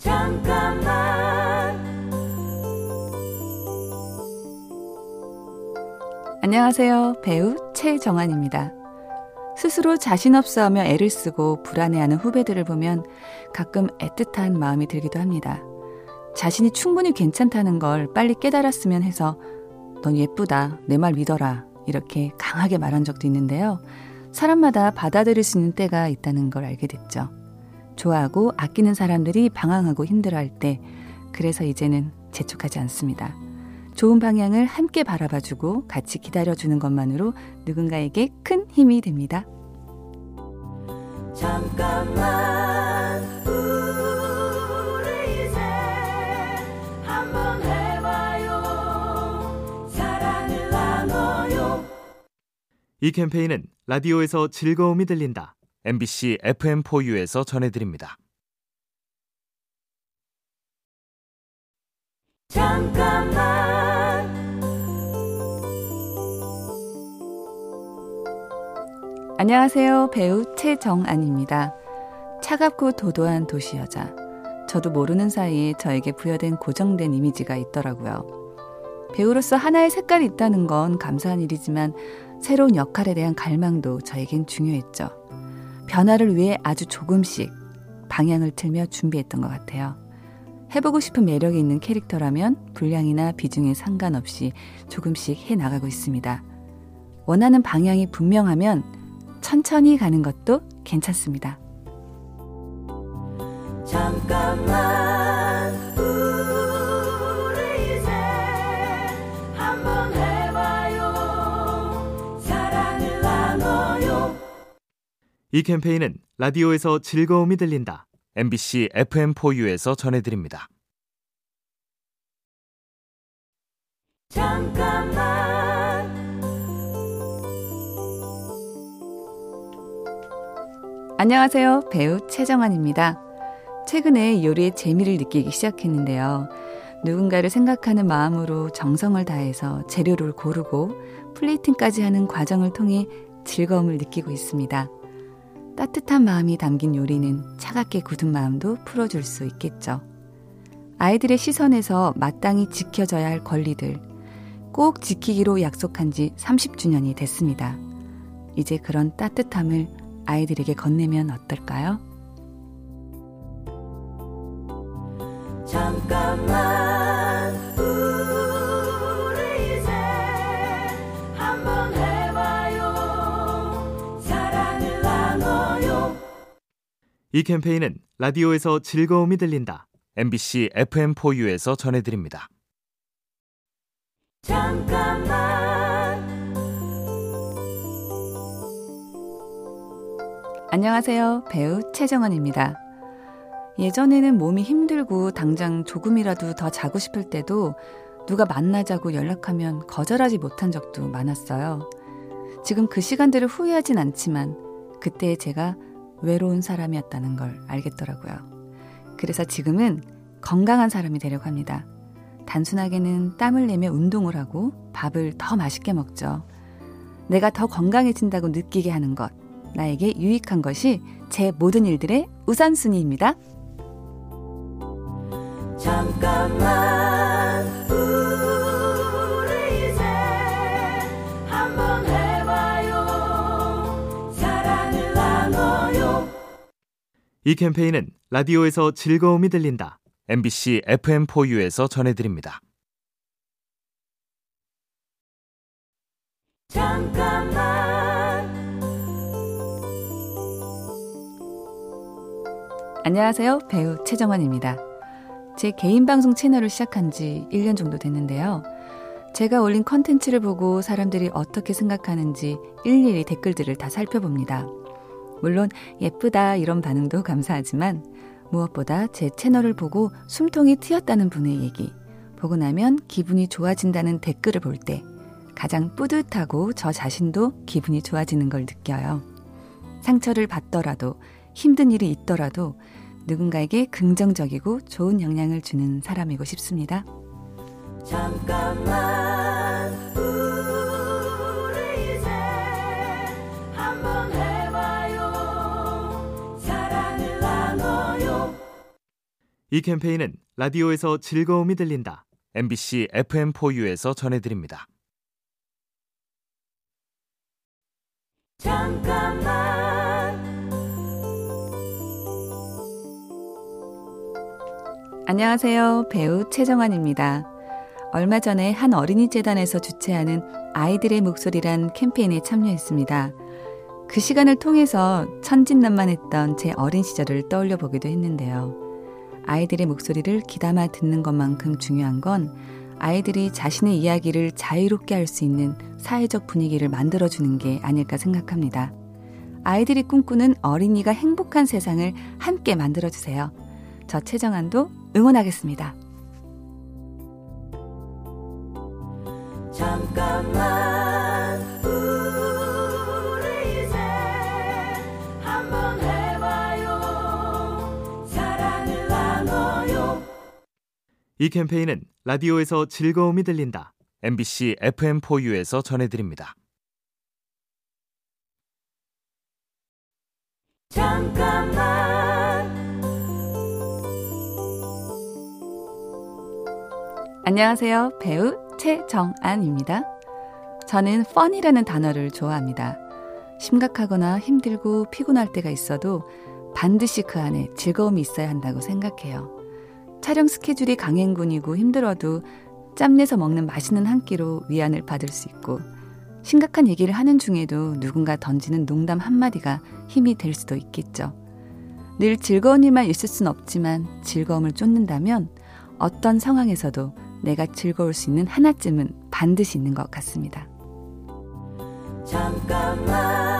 잠깐만 안녕하세요. 배우 최정환입니다. 스스로 자신 없어 하며 애를 쓰고 불안해하는 후배들을 보면 가끔 애틋한 마음이 들기도 합니다. 자신이 충분히 괜찮다는 걸 빨리 깨달았으면 해서 넌 예쁘다. 내 말 믿어라. 이렇게 강하게 말한 적도 있는데요. 사람마다 받아들일 수 있는 때가 있다는 걸 알게 됐죠. 좋아하고 아끼는 사람들이 방황하고 힘들어할 때, 그래서 이제는 재촉하지 않습니다. 좋은 방향을 함께 바라봐주고 같이 기다려주는 것만으로 누군가에게 큰 힘이 됩니다. 잠깐만 우리 이제 한번 해봐요 사랑을 나눠요 이 캠페인은 라디오에서 즐거움이 들린다 MBC FM4U에서 전해드립니다. 잠깐만 안녕하세요. 배우 최정안입니다. 차갑고 도도한 도시 여자. 저도 모르는 사이에 저에게 부여된 고정된 이미지가 있더라고요. 배우로서 하나의 색깔이 있다는 건 감사한 일이지만 새로운 역할에 대한 갈망도 저에겐 중요했죠. 변화를 위해 아주 조금씩 방향을 틀며 준비했던 것 같아요. 해보고 싶은 매력이 있는 캐릭터라면 분량이나 비중에 상관없이 조금씩 해 나가고 있습니다. 원하는 방향이 분명하면 천천히 가는 것도 괜찮습니다. 잠깐만 이 캠페인은 라디오에서 즐거움이 들린다 MBC FM4U에서 전해드립니다. 잠깐만 안녕하세요. 배우 최정환입니다. 최근에 요리에 재미를 느끼기 시작했는데요. 누군가를 생각하는 마음으로 정성을 다해서 재료를 고르고 플레이팅까지 하는 과정을 통해 즐거움을 느끼고 있습니다. 따뜻한 마음이 담긴 요리는 차갑게 굳은 마음도 풀어줄 수 있겠죠. 아이들의 시선에서 마땅히 지켜져야 할 권리들, 꼭 지키기로 약속한 지 30주년이 됐습니다. 이제 그런 따뜻함을 아이들에게 건네면 어떨까요? 잠깐만 이 캠페인은 라디오에서 즐거움이 들린다 MBC FM4U에서 전해드립니다. 잠깐만 안녕하세요. 배우 최정원입니다. 예전에는 몸이 힘들고 당장 조금이라도 더 자고 싶을 때도 누가 만나자고 연락하면 거절하지 못한 적도 많았어요. 지금 그 시간들을 후회하진 않지만 그때 제가 외로운 사람이었다는 걸 알겠더라고요. 그래서 지금은 건강한 사람이 되려고 합니다. 단순하게는 땀을 내며 운동을 하고 밥을 더 맛있게 먹죠. 내가 더 건강해진다고 느끼게 하는 것, 나에게 유익한 것이 제 모든 일들의 우선순위입니다. 잠깐만 이 캠페인은 라디오에서 즐거움이 들린다 MBC FM4U에서 전해드립니다. 잠깐만 안녕하세요. 배우 최정환입니다. 제 개인 방송 채널을 시작한 지 1년 정도 됐는데요. 제가 올린 컨텐츠를 보고 사람들이 어떻게 생각하는지 일일이 댓글들을 다 살펴봅니다. 물론 예쁘다 이런 반응도 감사하지만 무엇보다 제 채널을 보고 숨통이 트였다는 분의 얘기, 보고 나면 기분이 좋아진다는 댓글을 볼 때 가장 뿌듯하고 저 자신도 기분이 좋아지는 걸 느껴요. 상처를 받더라도 힘든 일이 있더라도 누군가에게 긍정적이고 좋은 영향을 주는 사람이고 싶습니다. 잠깐만 이 캠페인은 라디오에서 즐거움이 들린다. MBC FM4U에서 전해드립니다. 잠깐만 안녕하세요. 배우 최정환입니다. 얼마 전에 한 어린이 재단에서 주최하는 아이들의 목소리란 캠페인에 참여했습니다. 그 시간을 통해서 천진난만했던 제 어린 시절을 떠올려 보기도 했는데요. 아이들의 목소리를 귀담아 듣는 것만큼 중요한 건 아이들이 자신의 이야기를 자유롭게 할 수 있는 사회적 분위기를 만들어주는 게 아닐까 생각합니다. 아이들이 꿈꾸는 어린이가 행복한 세상을 함께 만들어주세요. 저 최정한도 응원하겠습니다. 잠깐만 이 캠페인은 라디오에서 즐거움이 들린다. MBC FM4U에서 전해드립니다. 잠깐만 안녕하세요. 배우 최정안입니다. 저는 펀이라는 단어를 좋아합니다. 심각하거나 힘들고 피곤할 때가 있어도 반드시 그 안에 즐거움이 있어야 한다고 생각해요. 촬영 스케줄이 강행군이고 힘들어도 짬내서 먹는 맛있는 한 끼로 위안을 받을 수 있고 심각한 얘기를 하는 중에도 누군가 던지는 농담 한마디가 힘이 될 수도 있겠죠. 늘 즐거운 일만 있을 순 없지만 즐거움을 쫓는다면 어떤 상황에서도 내가 즐거울 수 있는 하나쯤은 반드시 있는 것 같습니다. 잠깐만